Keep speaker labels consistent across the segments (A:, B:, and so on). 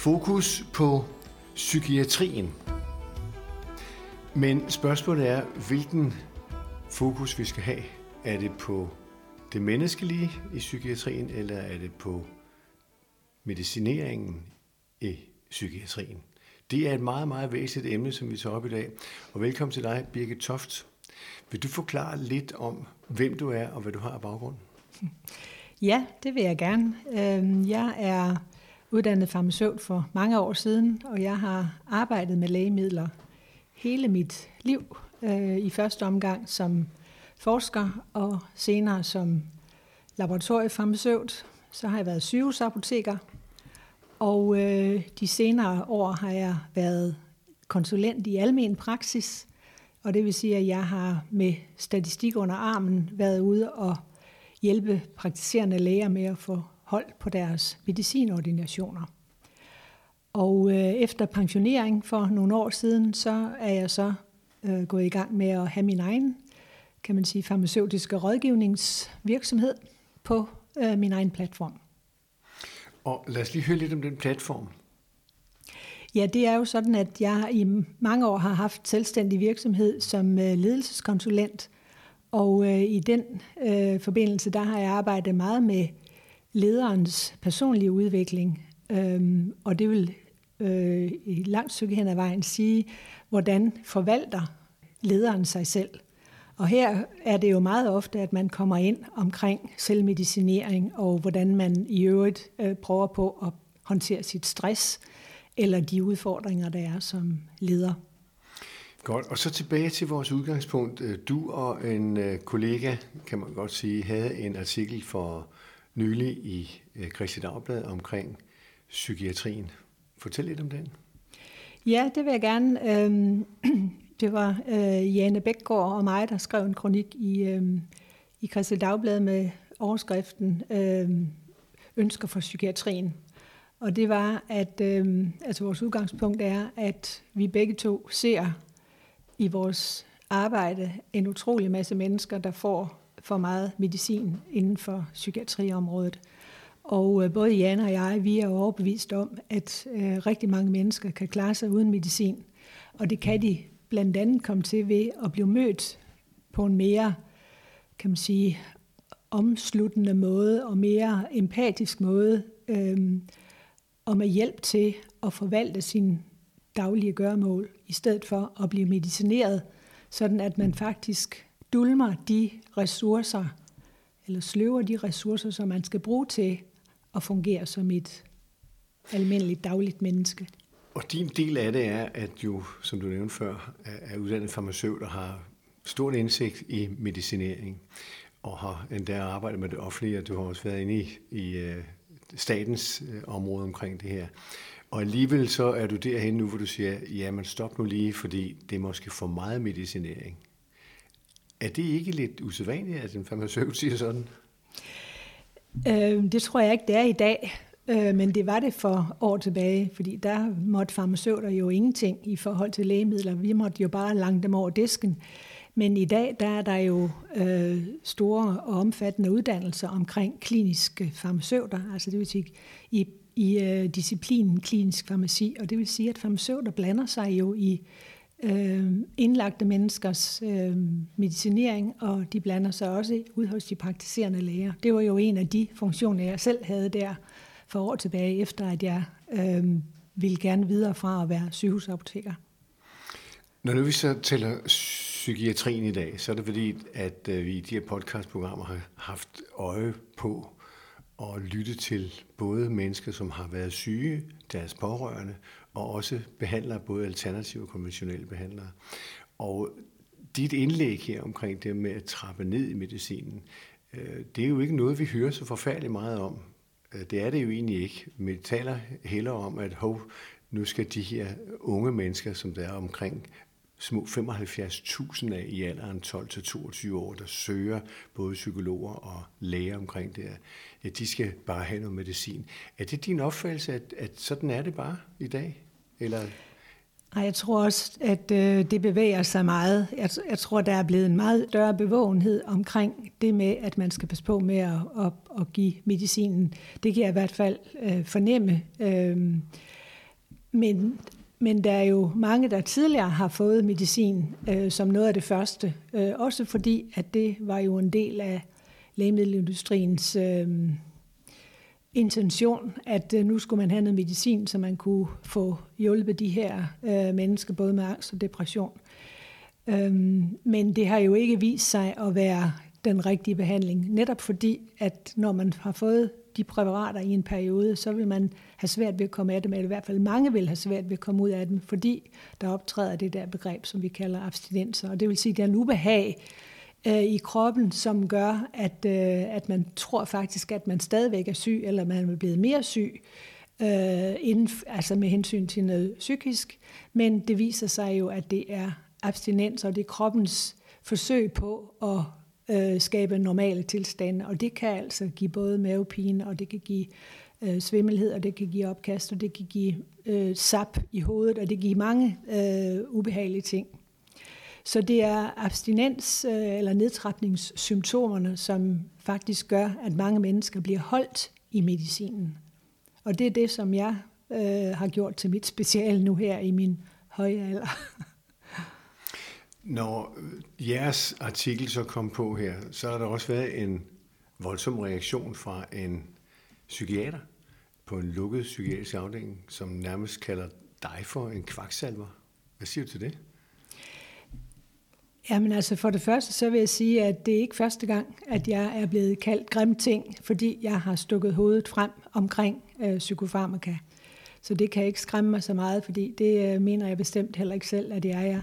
A: Fokus på psykiatrien. Men spørgsmålet er, hvilken fokus vi skal have. Er det på det menneskelige i psykiatrien, eller er det på medicineringen i psykiatrien? Det er et meget, meget væsentligt emne, som vi tager op i dag. Og velkommen til dig, Birgit Toft. Vil du forklare lidt om, hvem du er og hvad du har af baggrund?
B: Ja, det vil jeg gerne. Øhm, jeg er uddannet farmaceut for mange år siden, og jeg har arbejdet med lægemidler hele mit liv. Øh, I første omgang som forsker, og senere som laboratoriefarmaceut. Så har jeg været sygehusapoteker, og øh, de senere år har jeg været konsulent i almen praksis, og det vil sige, at jeg har med statistik under armen været ude og hjælpe praktiserende læger med at få hold på deres medicinordinationer. Og øh, efter pensionering for nogle år siden, så er jeg så øh, gået i gang med at have min egen, kan man sige, farmaceutiske rådgivningsvirksomhed på øh, min egen platform.
A: Og lad os lige høre lidt om den platform.
B: Ja, det er jo sådan, at jeg i mange år har haft selvstændig virksomhed som øh, ledelseskonsulent, og øh, i den øh, forbindelse, der har jeg arbejdet meget med lederens personlige udvikling, øhm, og det vil øh, i langt stykke hen ad vejen sige, hvordan forvalter lederen sig selv. Og her er det jo meget ofte, at man kommer ind omkring selvmedicinering og hvordan man i øvrigt øh, prøver på at håndtere sit stress eller de udfordringer, der er som leder.
A: Godt, og så tilbage til vores udgangspunkt. Du og en øh, kollega, kan man godt sige, havde en artikel for nylig i øh, Kristi Dagblad omkring psykiatrien. Fortæl lidt om den.
B: Ja, det vil jeg gerne. Øhm, det var øh, Jane Bækgaard og mig, der skrev en kronik i, øhm, i Kristi Dagblad med overskriften øhm, Ønsker for psykiatrien. Og det var, at altså vores udgangspunkt er, at vi begge to ser i vores arbejde en utrolig masse mennesker, der får for meget medicin inden for psykiatriområdet. Og øh, både Jan og jeg, vi er overbevist om, at øh, rigtig mange mennesker kan klare sig uden medicin. Og det kan de blandt andet komme til ved at blive mødt på en mere, kan man sige, omsluttende måde og mere empatisk måde, øh, og med hjælp til at forvalte sin daglige gøremål, i stedet for at blive medicineret, sådan at man faktisk dulmer de ressourcer, eller sløver de ressourcer, som man skal bruge til at fungere som et almindeligt dagligt menneske.
A: Og din del af det er, at jo, som du nævnte før, er uddannet farmaceut og har stort indsigt i medicinering, og har endda arbejdet med det offentlige, og du har også været inde i, i øh, statens øh, område omkring det her. Og alligevel så er du derhen nu, hvor du siger, ja, men stop nu lige, fordi det er måske for meget medicinering. Er det ikke lidt usædvanligt, at en farmaceut siger sådan?
B: Øh, det tror jeg ikke, det er i dag. Øh, men det var det for år tilbage, fordi der måtte farmaceuter jo ingenting i forhold til lægemidler. Vi måtte jo bare lange dem over disken. Men i dag der er der jo øh, store og omfattende uddannelser omkring kliniske farmaceuter, altså det vil sige i, i øh, disciplinen klinisk farmaci, og det vil sige, at farmaceuter blander sig jo i øh, Øh, indlagte menneskers øh, medicinering, og de blander sig også ud hos de praktiserende læger. Det var jo en af de funktioner, jeg selv havde der for år tilbage, efter at jeg øh, ville gerne videre fra at være sygehusapoteker.
A: Når nu vi så tæller psykiatrien i dag, så er det fordi, at øh, vi i de her podcastprogrammer har haft øje på at lytte til både mennesker, som har været syge, deres pårørende, og også behandlere, både alternative og konventionelle behandlere. Og dit indlæg her omkring det med at trappe ned i medicinen, øh, det er jo ikke noget, vi hører så forfærdeligt meget om. Øh, det er det jo egentlig ikke. Vi taler heller om, at hov, nu skal de her unge mennesker, som der er omkring små 75.000 af i alderen 12-22 år, der søger både psykologer og læger omkring det, ja, de skal bare have noget medicin. Er det din opfattelse, at, at sådan er det bare i dag? Eller
B: Nej, jeg tror også, at øh, det bevæger sig meget. Jeg, jeg tror, der er blevet en meget større bevågenhed omkring det med, at man skal passe på med at, at, at give medicinen. Det kan jeg i hvert fald øh, fornemme. Øh, men, men der er jo mange, der tidligere har fået medicin øh, som noget af det første. Øh, også fordi, at det var jo en del af lægemiddelindustriens øh, intention, at øh, nu skulle man have noget medicin, så man kunne få hjulpet de her øh, mennesker, både med angst og depression. Øhm, men det har jo ikke vist sig at være den rigtige behandling, netop fordi, at når man har fået de præparater i en periode, så vil man have svært ved at komme af dem, eller i hvert fald mange vil have svært ved at komme ud af dem, fordi der optræder det der begreb, som vi kalder abstinenser. Og det vil sige, at det er en ubehag øh, i kroppen, som gør, at, øh, at man tror faktisk, at man stadigvæk er syg, eller man er blevet mere syg, øh, inden, altså med hensyn til noget psykisk. Men det viser sig jo, at det er abstinens, og det er kroppens forsøg på at øh, skabe normale tilstande, og det kan altså give både mavepine, og det kan give øh, svimmelhed, og det kan give opkast, og det kan give øh, sap i hovedet, og det kan give mange øh, ubehagelige ting. Så det er abstinens øh, eller nedtrapningssymptomerne, som faktisk gør, at mange mennesker bliver holdt i medicinen. Og det er det, som jeg øh, har gjort til mit special nu her i min høje alder.
A: Når øh, jeres artikel så kom på her, så har der også været en voldsom reaktion fra en psykiater på en lukket psykiatrisk afdeling, som nærmest kalder dig for en kvaksalver. Hvad siger du til det?
B: Jamen altså for det første, så vil jeg sige, at det er ikke første gang, at jeg er blevet kaldt grim ting, fordi jeg har stukket hovedet frem omkring øh, psykofarmaka. Så det kan ikke skræmme mig så meget, fordi det øh, mener jeg bestemt heller ikke selv, at jeg er.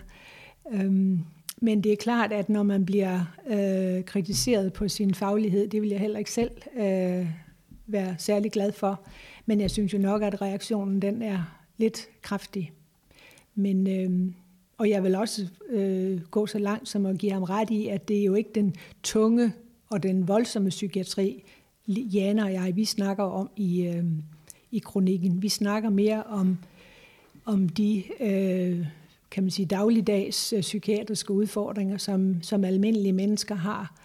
B: Øhm, men det er klart, at når man bliver øh, kritiseret på sin faglighed, det vil jeg heller ikke selv øh, være særlig glad for. Men jeg synes jo nok, at reaktionen den er lidt kraftig. Men, øh, og jeg vil også øh, gå så langt som at give ham ret i, at det er jo ikke den tunge og den voldsomme psykiatri, Jana og jeg, vi snakker om i, øh, i kronikken. Vi snakker mere om, om de øh, kan man sige, dagligdags øh, psykiatriske udfordringer, som, som almindelige mennesker har.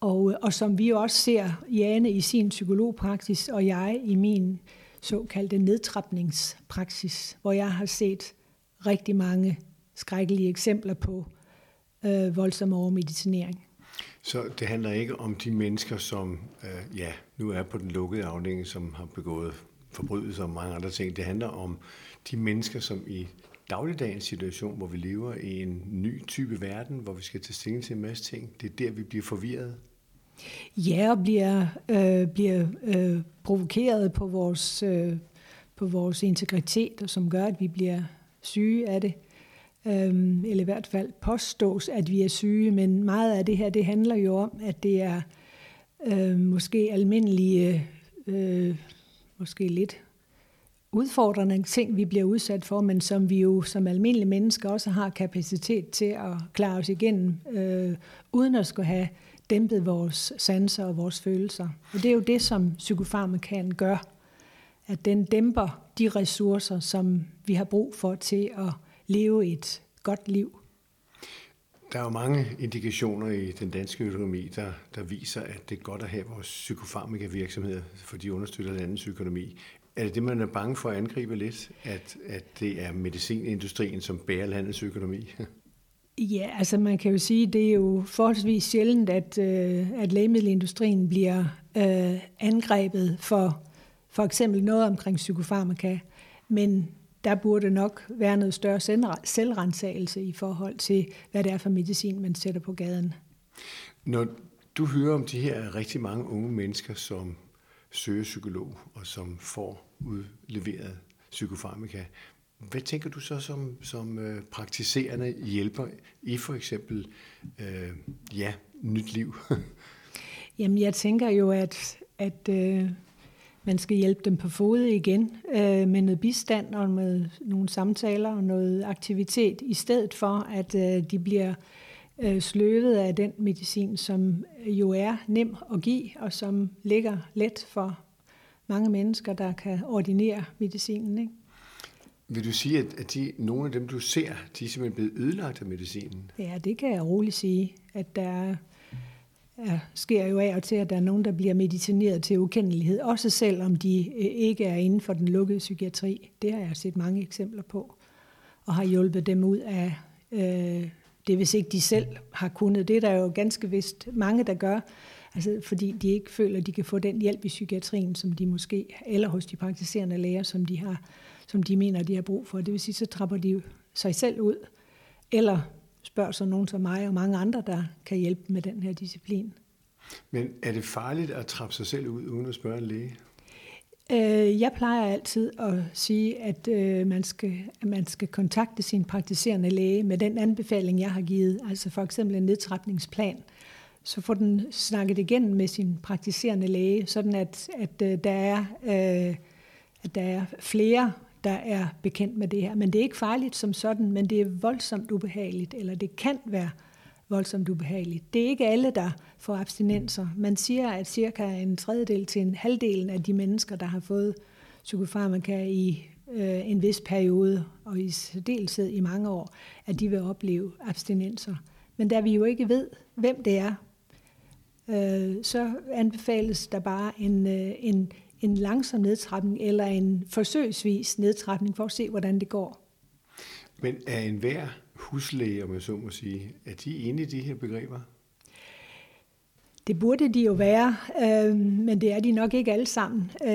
B: Og, øh, og som vi også ser Jane i sin psykologpraksis, og jeg i min såkaldte nedtrapningspraksis, hvor jeg har set rigtig mange skrækkelige eksempler på øh, voldsom overmedicinering.
A: Så det handler ikke om de mennesker, som øh, ja, nu er på den lukkede afdeling, som har begået forbrydelser og mange andre ting. Det handler om de mennesker, som i dagligdagens situation, hvor vi lever i en ny type verden, hvor vi skal tage stilling til en masse ting. Det er der, vi bliver forvirret.
B: Ja, og bliver, øh, bliver øh, provokeret på vores, øh, på vores integritet, og som gør, at vi bliver syge af det øhm, eller i hvert fald påstås, at vi er syge, men meget af det her, det handler jo om, at det er øh, måske almindelige, øh, måske lidt udfordrende ting, vi bliver udsat for, men som vi jo som almindelige mennesker også har kapacitet til at klare os igennem, øh, uden at skulle have dæmpet vores sanser og vores følelser. Og det er jo det, som psykofarmakan gør, at den dæmper de ressourcer, som vi har brug for til at leve et godt liv.
A: Der er jo mange indikationer i den danske økonomi, der, der viser, at det er godt at have vores psykofarmaka-virksomheder, for de understøtter landets økonomi. Er det det, man er bange for at angribe lidt, at, at det er medicinindustrien, som bærer landets økonomi?
B: Ja, altså man kan jo sige, det er jo forholdsvis sjældent, at, øh, at lægemiddelindustrien bliver øh, angrebet for for eksempel noget omkring psykofarmaka, men der burde nok være noget større selvrensagelse i forhold til, hvad det er for medicin, man sætter på gaden.
A: Når du hører om de her rigtig mange unge mennesker, som søger psykolog og som får udleveret psykofarmaka. Hvad tænker du så som, som øh, praktiserende hjælper i for eksempel øh, ja, nyt liv?
B: Jamen, jeg tænker jo, at, at øh, man skal hjælpe dem på fod igen øh, med noget bistand og med nogle samtaler og noget aktivitet, i stedet for, at øh, de bliver øh, sløvet af den medicin, som jo er nem at give, og som ligger let for mange mennesker, der kan ordinere medicinen. Ikke?
A: Vil du sige, at de, nogle af dem, du ser, de er simpelthen blevet ødelagt af medicinen?
B: Ja, det kan jeg roligt sige, at der er, er, sker jo af og til, at der er nogen, der bliver medicineret til ukendelighed, også selvom de øh, ikke er inden for den lukkede psykiatri. Det har jeg set mange eksempler på, og har hjulpet dem ud af øh, det, hvis ikke de selv har kunnet. Det er der jo ganske vist mange, der gør, altså fordi de ikke føler, at de kan få den hjælp i psykiatrien, som de måske, eller hos de praktiserende læger, som de, har, som de mener, de har brug for. Det vil sige, så trapper de sig selv ud, eller spørger så nogen som mig og mange andre, der kan hjælpe med den her disciplin.
A: Men er det farligt at trappe sig selv ud uden at spørge en læge?
B: Øh, jeg plejer altid at sige, at øh, man, skal, at man skal kontakte sin praktiserende læge med den anbefaling, jeg har givet, altså for eksempel en nedtrapningsplan. Så får den snakket igennem med sin praktiserende læge, sådan at, at, øh, der, er, at der er flere der er bekendt med det her. Men det er ikke farligt som sådan, men det er voldsomt ubehageligt, eller det kan være voldsomt ubehageligt. Det er ikke alle, der får abstinenser. Man siger, at cirka en tredjedel til en halvdelen af de mennesker, der har fået psykofarmaka i øh, en vis periode, og i særdeleshed i mange år, at de vil opleve abstinenser. Men da vi jo ikke ved, hvem det er, øh, så anbefales der bare en, øh, en, en langsom nedtrapning eller en forsøgsvis nedtrapning for at se, hvordan det går.
A: Men er enhver huslæge, om jeg så må sige, er de enige i de her begreber?
B: Det burde de jo være, øh, men det er de nok ikke alle sammen. Øh,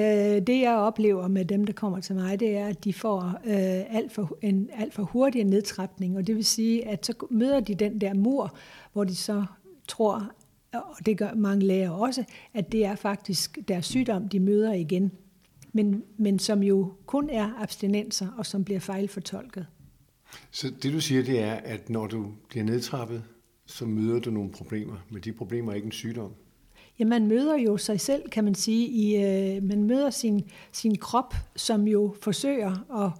B: det jeg oplever med dem, der kommer til mig, det er, at de får øh, alt for, en alt for hurtig nedtrapning, og det vil sige, at så møder de den der mur, hvor de så tror, og det gør mange læger også, at det er faktisk deres sygdom, de møder igen, men, men som jo kun er abstinenser, og som bliver fejlfortolket.
A: Så det du siger, det er, at når du bliver nedtrappet, så møder du nogle problemer, men de problemer er ikke en sygdom?
B: Ja, man møder jo sig selv, kan man sige. I, øh, man møder sin, sin krop, som jo forsøger at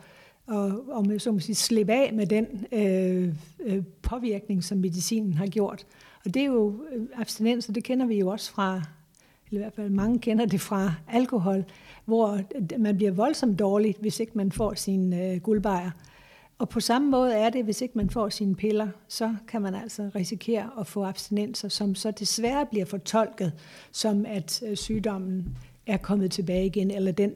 B: og, og med, så må sige, slippe af med den øh, øh, påvirkning, som medicinen har gjort. Og det er jo øh, abstinens, og det kender vi jo også fra, eller i hvert fald mange kender det fra alkohol, hvor øh, man bliver voldsomt dårlig, hvis ikke man får sin øh, guldbejer. Og på samme måde er det, hvis ikke man får sine piller, så kan man altså risikere at få abstinenser, som så desværre bliver fortolket som, at øh, sygdommen er kommet tilbage igen, eller den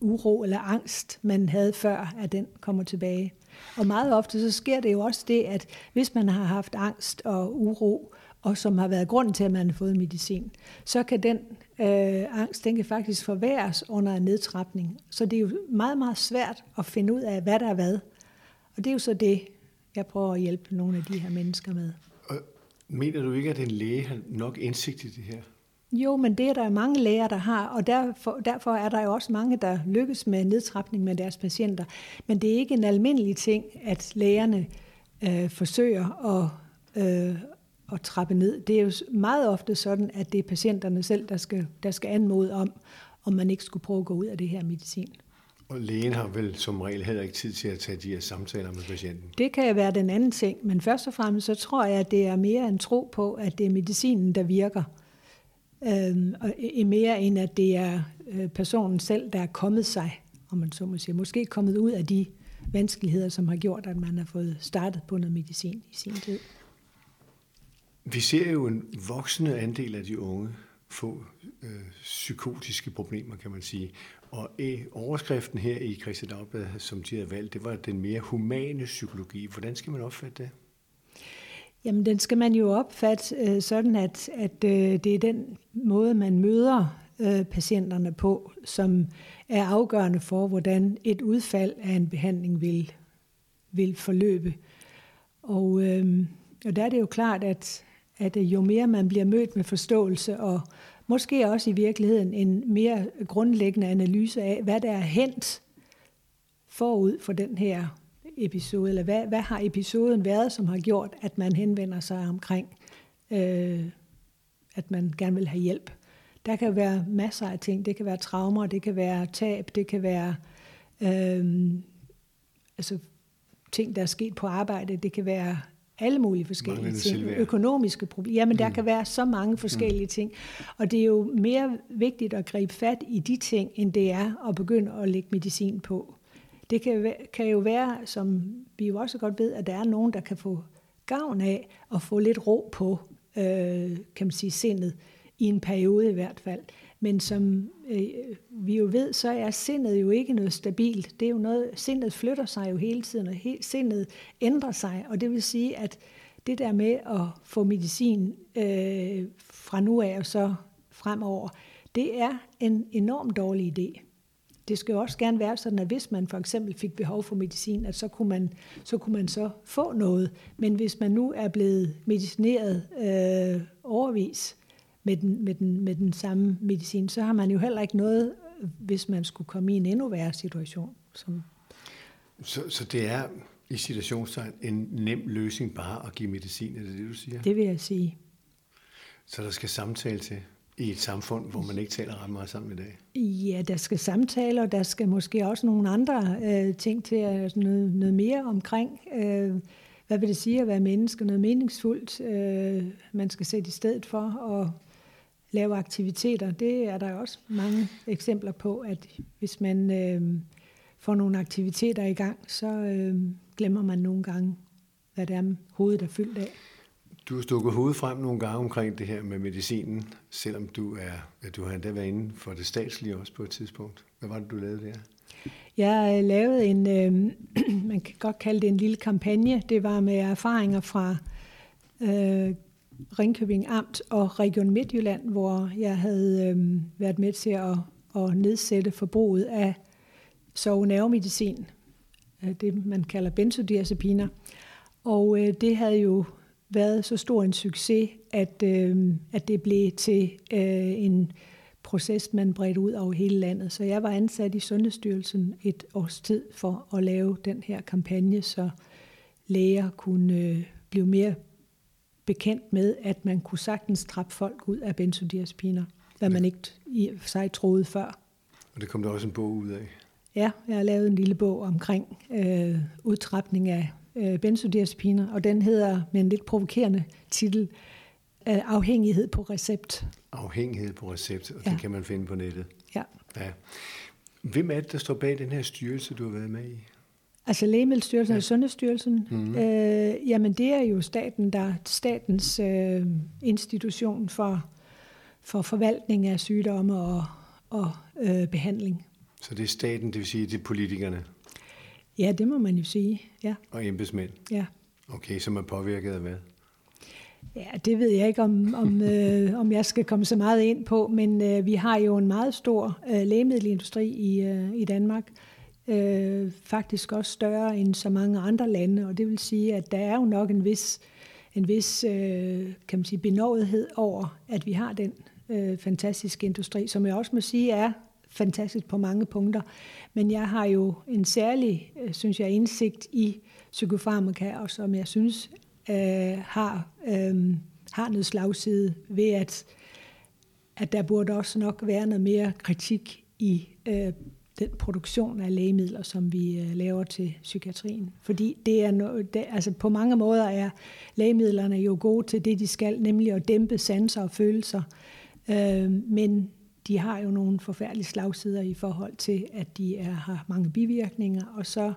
B: uro eller angst, man havde før, at den kommer tilbage. Og meget ofte så sker det jo også det, at hvis man har haft angst og uro, og som har været grunden til, at man har fået medicin, så kan den øh, angst, den kan faktisk forværres under en nedtrapning. Så det er jo meget, meget svært at finde ud af, hvad der er hvad. Og det er jo så det, jeg prøver at hjælpe nogle af de her mennesker med.
A: Og mener du ikke, at en læge har nok indsigt i det her?
B: Jo, men det er der mange læger, der har, og derfor, derfor er der jo også mange, der lykkes med nedtrapning med deres patienter. Men det er ikke en almindelig ting, at lægerne øh, forsøger at, øh, at trappe ned. Det er jo meget ofte sådan, at det er patienterne selv, der skal, der skal anmode om, om man ikke skulle prøve at gå ud af det her medicin.
A: Og lægen har vel som regel heller ikke tid til at tage de her samtaler med patienten?
B: Det kan være den anden ting, men først og fremmest så tror jeg, at det er mere en tro på, at det er medicinen, der virker øh, og mere end at det er øh, personen selv, der er kommet sig, om man så må sige, måske kommet ud af de vanskeligheder, som har gjort, at man har fået startet på noget medicin i sin tid.
A: Vi ser jo en voksende andel af de unge få øh, psykotiske problemer, kan man sige. Og øh, overskriften her i Christian Dagblad, som de havde valgt, det var den mere humane psykologi. Hvordan skal man opfatte det?
B: Jamen, den skal man jo opfatte øh, sådan, at, at øh, det er den måde, man møder øh, patienterne på, som er afgørende for, hvordan et udfald af en behandling vil, vil forløbe. Og, øh, og der er det jo klart, at, at øh, jo mere man bliver mødt med forståelse, og måske også i virkeligheden en mere grundlæggende analyse af, hvad der er hent forud for den her episode, eller hvad, hvad har episoden været, som har gjort, at man henvender sig omkring, øh, at man gerne vil have hjælp. Der kan være masser af ting. Det kan være traumer, det kan være tab, det kan være øh, altså, ting, der er sket på arbejde, det kan være alle mulige forskellige ting. Selvværd. Økonomiske problemer. Jamen, der mm. kan være så mange forskellige mm. ting. Og det er jo mere vigtigt at gribe fat i de ting, end det er at begynde at lægge medicin på. Det kan, kan jo være, som vi jo også godt ved, at der er nogen, der kan få gavn af at få lidt ro på øh, kan man sige, sindet, i en periode i hvert fald. Men som øh, vi jo ved, så er sindet jo ikke noget stabilt. Det er jo noget, sindet flytter sig jo hele tiden, og he, sindet ændrer sig, og det vil sige, at det der med at få medicin øh, fra nu af og så fremover, det er en enormt dårlig idé. Det skal jo også gerne være sådan, at hvis man for eksempel fik behov for medicin, at så kunne man så, kunne man så få noget. Men hvis man nu er blevet medicineret øh, overvis med den, med, den, med den samme medicin, så har man jo heller ikke noget, hvis man skulle komme i en endnu værre situation. Som
A: så, så det er i situationstegn en nem løsning bare at give medicin, er det det, du siger?
B: Det vil jeg sige.
A: Så der skal samtale til i et samfund, hvor man ikke taler ret meget sammen i dag?
B: Ja, der skal samtaler, og der skal måske også nogle andre øh, ting til, altså noget, noget mere omkring, øh, hvad vil det sige at være menneske, noget meningsfuldt, øh, man skal sætte i stedet for at lave aktiviteter. Det er der også mange eksempler på, at hvis man øh, får nogle aktiviteter i gang, så øh, glemmer man nogle gange, hvad det er, hovedet er fyldt af.
A: Du har stukket hovedet frem nogle gange omkring det her med medicinen, selvom du er, du har endda været inde for det statslige også på et tidspunkt. Hvad var det, du lavede der?
B: Jeg øh, lavede en, øh, man kan godt kalde det en lille kampagne. Det var med erfaringer fra øh, Ringkøbing Amt og Region Midtjylland, hvor jeg havde øh, været med til at, at nedsætte forbruget af sovenervemedicin, øh, det man kalder benzodiazepiner. Og øh, det havde jo været så stor en succes, at, øh, at det blev til øh, en proces, man bredte ud over hele landet. Så jeg var ansat i Sundhedsstyrelsen et års tid for at lave den her kampagne, så læger kunne øh, blive mere bekendt med, at man kunne sagtens trappe folk ud af benzodiazepiner, hvad man ikke i sig troede før.
A: Og det kom der også en bog ud af?
B: Ja, jeg har lavet en lille bog omkring øh, udtrapning af øh, benzodiazepiner, og den hedder med en lidt provokerende titel, øh, Afhængighed på recept.
A: Afhængighed på recept, og ja. det kan man finde på nettet.
B: Ja.
A: ja. Hvem er det, der står bag den her styrelse, du har været med i?
B: Altså Lægemiddelstyrelsen ja. og Sundhedsstyrelsen, mm-hmm. øh, jamen det er jo staten, der statens øh, institution for, for forvaltning af sygdomme og, og øh, behandling.
A: Så det er staten, det vil sige, det er politikerne?
B: Ja, det må man jo sige, ja.
A: Og embedsmænd?
B: Ja.
A: Okay, som er påvirket af hvad?
B: Ja, det ved jeg ikke, om, om, øh, om jeg skal komme så meget ind på, men øh, vi har jo en meget stor øh, lægemiddelindustri i, øh, i Danmark. Øh, faktisk også større end så mange andre lande, og det vil sige, at der er jo nok en vis, en vis øh, kan man sige, benovethed over, at vi har den øh, fantastiske industri, som jeg også må sige er fantastisk på mange punkter. Men jeg har jo en særlig, øh, synes jeg, indsigt i psykofarmaka, og som jeg synes øh, har, øh, har noget slagside ved, at, at der burde også nok være noget mere kritik i øh, den produktion af lægemidler, som vi øh, laver til psykiatrien. Fordi det er no, det, altså på mange måder er lægemidlerne jo gode til det, de skal, nemlig at dæmpe sanser og følelser. Øh, men de har jo nogle forfærdelige slagsider i forhold til, at de er, har mange bivirkninger, og så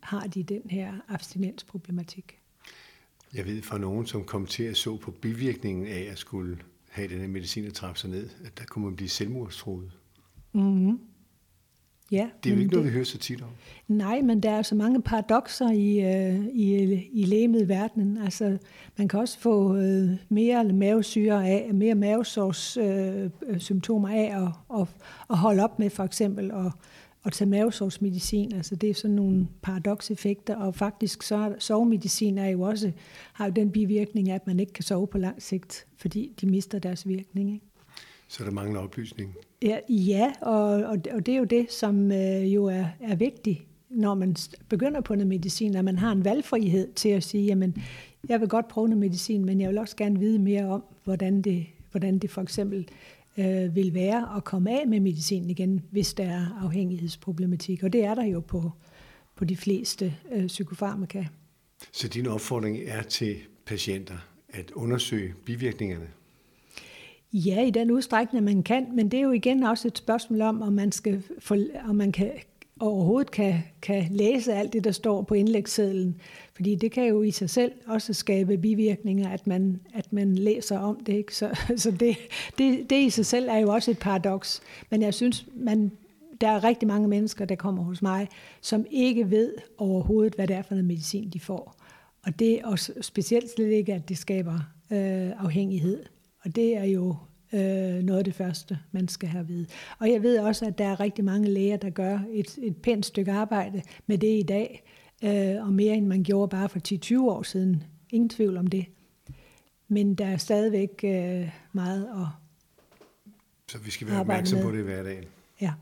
B: har de den her abstinensproblematik.
A: Jeg ved fra nogen, som kom til at så på bivirkningen af at skulle have den her medicin at trappe sig ned, at der kunne man blive selvmordstroet.
B: Mm-hmm. Ja,
A: det er jo ikke noget, det, vi hører så tit om.
B: Nej, men der er så mange paradoxer i, øh, i, i lægemiddelverdenen. Altså, man kan også få øh, mere mavesyre af, mere mavesårs øh, symptomer af at, og, og holde op med for eksempel at, at tage mavesårsmedicin. Altså, det er sådan nogle paradokseffekter, og faktisk så sovemedicin er jo også, har jo den bivirkning, at man ikke kan sove på lang sigt, fordi de mister deres virkning. Ikke?
A: Så der mangler oplysning.
B: Ja, ja og, og, og det er jo det, som øh, jo er, er vigtigt, når man begynder på noget medicin, at man har en valgfrihed til at sige, jamen, jeg vil godt prøve noget medicin, men jeg vil også gerne vide mere om, hvordan det, hvordan det for eksempel øh, vil være at komme af med medicin igen, hvis der er afhængighedsproblematik. Og det er der jo på, på de fleste øh, psykofarmaka.
A: Så din opfordring er til patienter at undersøge bivirkningerne
B: Ja, i den udstrækning, man kan, men det er jo igen også et spørgsmål om, om man, skal få, om man kan overhovedet kan, kan læse alt det, der står på indlægssedlen. Fordi det kan jo i sig selv også skabe bivirkninger, at man, at man læser om det. Ikke? Så, så det, det, det i sig selv er jo også et paradoks. Men jeg synes, man, der er rigtig mange mennesker, der kommer hos mig, som ikke ved overhovedet, hvad det er for noget medicin, de får. Og det er også specielt slet ikke, at det skaber øh, afhængighed. Og det er jo øh, noget af det første, man skal have at vide. Og jeg ved også, at der er rigtig mange læger, der gør et, et pænt stykke arbejde med det i dag, øh, og mere end man gjorde bare for 10-20 år siden. Ingen tvivl om det. Men der er stadigvæk øh, meget at
A: Så vi skal være opmærksom på det i hverdagen.
B: Ja.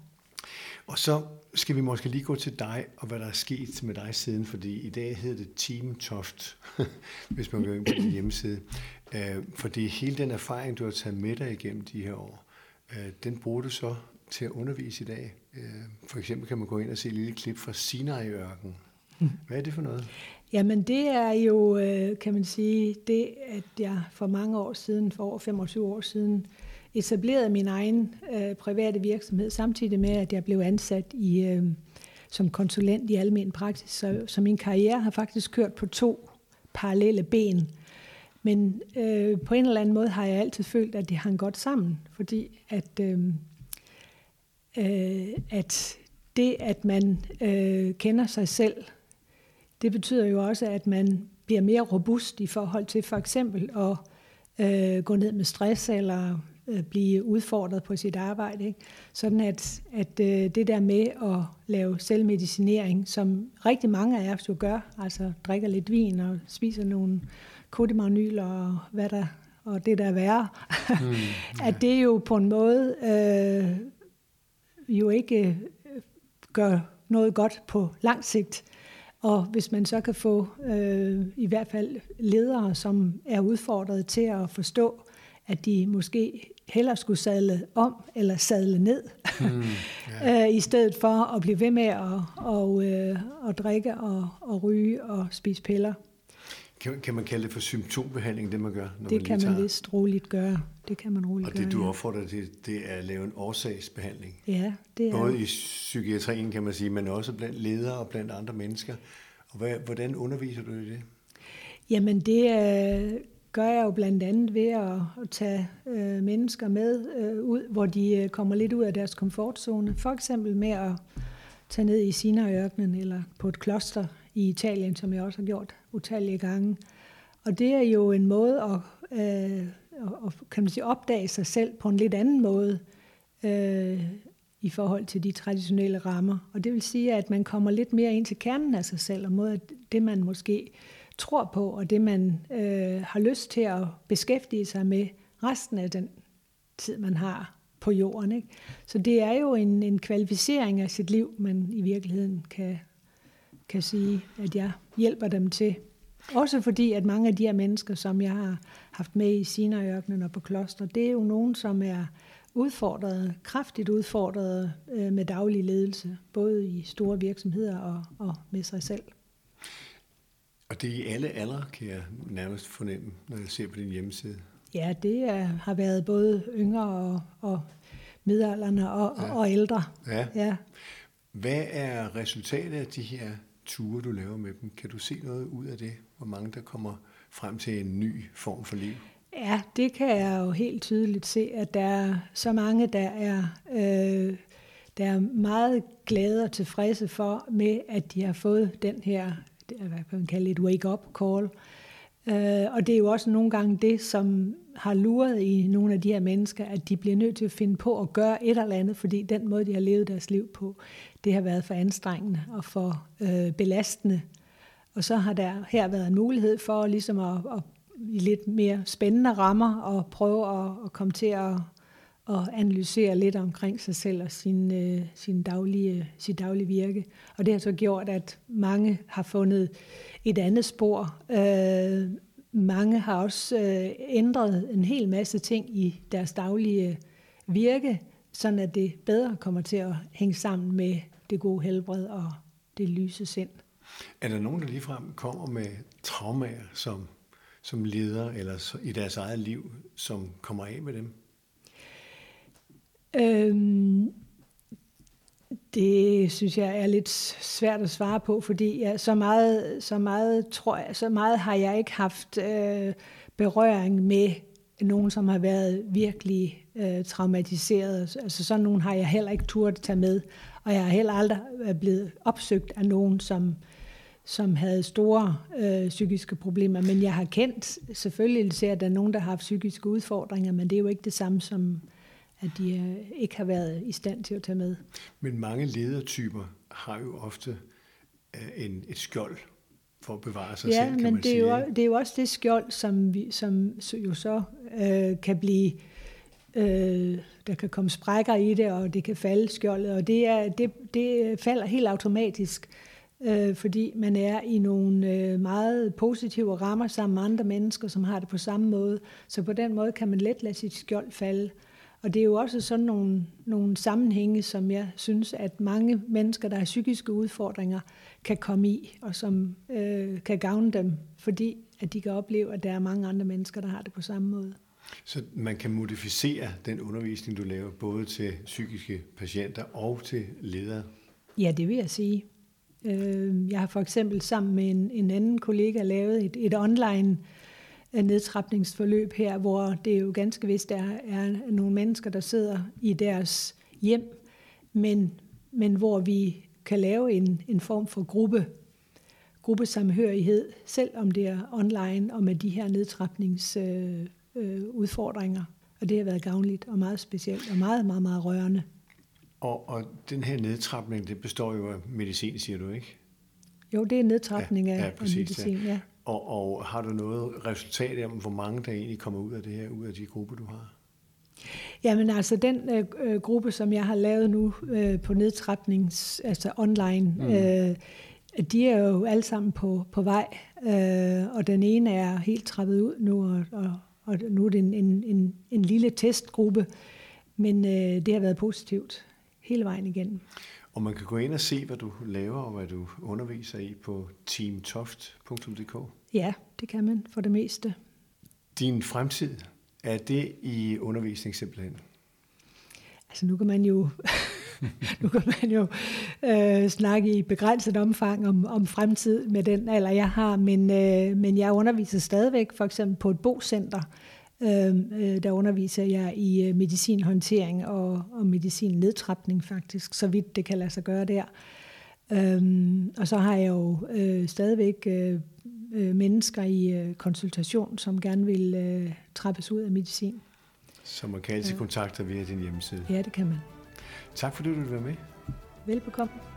A: Og så skal vi måske lige gå til dig, og hvad der er sket med dig siden, fordi i dag hedder det Team Toft, hvis man går ind på din hjemmeside. Øh, fordi hele den erfaring, du har taget med dig igennem de her år, øh, den bruger du så til at undervise i dag. Øh, for eksempel kan man gå ind og se et lille klip fra Sinai-ørken. Hvad er det for noget?
B: Jamen det er jo, kan man sige, det at jeg for mange år siden, for over 25 år siden, etablerede min egen øh, private virksomhed, samtidig med, at jeg blev ansat i, øh, som konsulent i almen praksis. Så, så min karriere har faktisk kørt på to parallelle ben. Men øh, på en eller anden måde har jeg altid følt, at det hang godt sammen, fordi at, øh, øh, at det, at man øh, kender sig selv, det betyder jo også, at man bliver mere robust i forhold til for eksempel at øh, gå ned med stress eller øh, blive udfordret på sit arbejde. Ikke? Sådan at, at øh, det der med at lave selvmedicinering, som rigtig mange af os jo gør, altså drikker lidt vin og spiser nogle kodimagnyl og hvad der og det der er værre, mm, yeah. at det jo på en måde øh, jo ikke øh, gør noget godt på lang sigt. Og hvis man så kan få øh, i hvert fald ledere, som er udfordret til at forstå, at de måske hellere skulle sadle om eller sadle ned, mm, yeah. øh, i stedet for at blive ved med at, og, øh, at drikke og, og ryge og spise piller.
A: Kan, kan man kalde det for symptombehandling, det man gør?
B: Når det man kan man vist roligt gøre. Det kan man roligt
A: og det,
B: gøre,
A: du opfordrer til, det er at lave en årsagsbehandling.
B: Ja, det er
A: Både i psykiatrien, kan man sige, men også blandt ledere og blandt andre mennesker. Og hvad, hvordan underviser du i det?
B: Jamen, det øh, gør jeg jo blandt andet ved at, at tage øh, mennesker med øh, ud, hvor de øh, kommer lidt ud af deres komfortzone. For eksempel med at tage ned i Sinai-ørkenen eller på et kloster i Italien, som jeg også har gjort utallige gange. Og det er jo en måde at, øh, at kan man sige, opdage sig selv på en lidt anden måde øh, i forhold til de traditionelle rammer. Og det vil sige, at man kommer lidt mere ind til kernen af sig selv, og måde, det man måske tror på, og det man øh, har lyst til at beskæftige sig med resten af den tid, man har på jorden. Ikke? Så det er jo en, en kvalificering af sit liv, man i virkeligheden kan, kan sige, at jeg hjælper dem til. Også fordi, at mange af de her mennesker, som jeg har haft med i Sinai-ørkenen og på kloster, det er jo nogen, som er udfordret, kraftigt udfordret øh, med daglig ledelse, både i store virksomheder og, og med sig selv.
A: Og det er i alle aldre, kan jeg nærmest fornemme, når jeg ser på din hjemmeside.
B: Ja, det er, har været både yngre og, og midalderne og, ja. og ældre.
A: Ja. ja. Hvad er resultatet af de her ture, du laver med dem? Kan du se noget ud af det? Hvor mange, der kommer frem til en ny form for liv?
B: Ja, det kan jeg jo helt tydeligt se, at der er så mange, der er, øh, der er meget glade og tilfredse for med, at de har fået den her, hvad kan man kalde et wake-up call. Øh, Øh, og det er jo også nogle gange det, som har luret i nogle af de her mennesker, at de bliver nødt til at finde på at gøre et eller andet, fordi den måde, de har levet deres liv på, det har været for anstrengende og for øh, belastende. Og så har der her været en mulighed for ligesom at, at i lidt mere spændende rammer og prøve at, at komme til at, at analysere lidt omkring sig selv og sin, øh, sin daglige, sit daglige virke. Og det har så gjort, at mange har fundet et andet spor. Øh, mange har også øh, ændret en hel masse ting i deres daglige virke, sådan at det bedre kommer til at hænge sammen med det gode helbred og det lyse sind.
A: Er der nogen, der ligefrem kommer med traumer som, som leder eller i deres eget liv, som kommer af med dem?
B: Øhm, det synes jeg er lidt svært at svare på, fordi ja, så, meget, så, meget, tror jeg, så meget har jeg ikke haft øh, berøring med nogen, som har været virkelig øh, traumatiseret. Altså sådan nogen har jeg heller ikke turt tage med, og jeg har heller aldrig øh, blevet opsøgt af nogen, som, som havde store øh, psykiske problemer. Men jeg har kendt, selvfølgelig ser at der er nogen, der har haft psykiske udfordringer, men det er jo ikke det samme som, at de øh, ikke har været i stand til at tage med.
A: Men mange ledertyper har jo ofte øh, en, et skjold for at bevare sig
B: ja,
A: selv, kan
B: men
A: man
B: det er,
A: sige.
B: jo, det er jo også det skjold, som, vi, som jo så øh, kan blive... Øh, der kan komme sprækker i det, og det kan falde skjoldet, og det, er, det, det falder helt automatisk, øh, fordi man er i nogle øh, meget positive rammer sammen med andre mennesker, som har det på samme måde. Så på den måde kan man let lade sit skjold falde. Og det er jo også sådan nogle, nogle sammenhænge, som jeg synes, at mange mennesker, der har psykiske udfordringer, kan komme i, og som øh, kan gavne dem, fordi at de kan opleve, at der er mange andre mennesker, der har det på samme måde.
A: Så man kan modificere den undervisning, du laver, både til psykiske patienter og til ledere?
B: Ja, det vil jeg sige. Øh, jeg har for eksempel sammen med en, en anden kollega lavet et, et online nedtrapningsforløb her, hvor det jo ganske vist er, er nogle mennesker, der sidder i deres hjem, men, men hvor vi kan lave en, en form for gruppe, gruppesamhørighed, selv om det er online og med de her nedtrapningsudfordringer. Øh, øh, og det har været gavnligt og meget specielt og meget, meget, meget rørende.
A: Og, og den her nedtrapning, det består jo af medicin, siger du ikke?
B: Jo, det er nedtrapning
A: ja,
B: af,
A: ja, præcis,
B: af medicin, ja.
A: Og, og har du noget resultat om, hvor mange der egentlig kommer ud af det her, ud af de grupper, du har?
B: Jamen altså, den øh, øh, gruppe, som jeg har lavet nu øh, på nedtrapnings, altså online, mm. øh, de er jo alle sammen på, på vej, øh, og den ene er helt trappet ud nu, og, og, og nu er det en, en, en, en lille testgruppe, men øh, det har været positivt hele vejen igennem.
A: Og man kan gå ind og se, hvad du laver og hvad du underviser i på teamtoft.dk.
B: Ja, det kan man for det meste.
A: Din fremtid, er det i undervisning simpelthen?
B: Altså nu kan man jo, nu kan man jo øh, snakke i begrænset omfang om, om fremtid med den alder, jeg har, men, øh, men jeg underviser stadigvæk for eksempel på et bocenter, Øhm, øh, der underviser jeg i øh, medicinhåndtering og, og medicinnedtrapning faktisk, så vidt det kan lade sig gøre der. Øhm, og så har jeg jo øh, stadigvæk øh, øh, mennesker i øh, konsultation, som gerne vil øh, trappes ud af medicin.
A: Så man kan altid ja. kontakte via din hjemmeside?
B: Ja, det kan man.
A: Tak fordi du ville være med.
B: Velbekomme.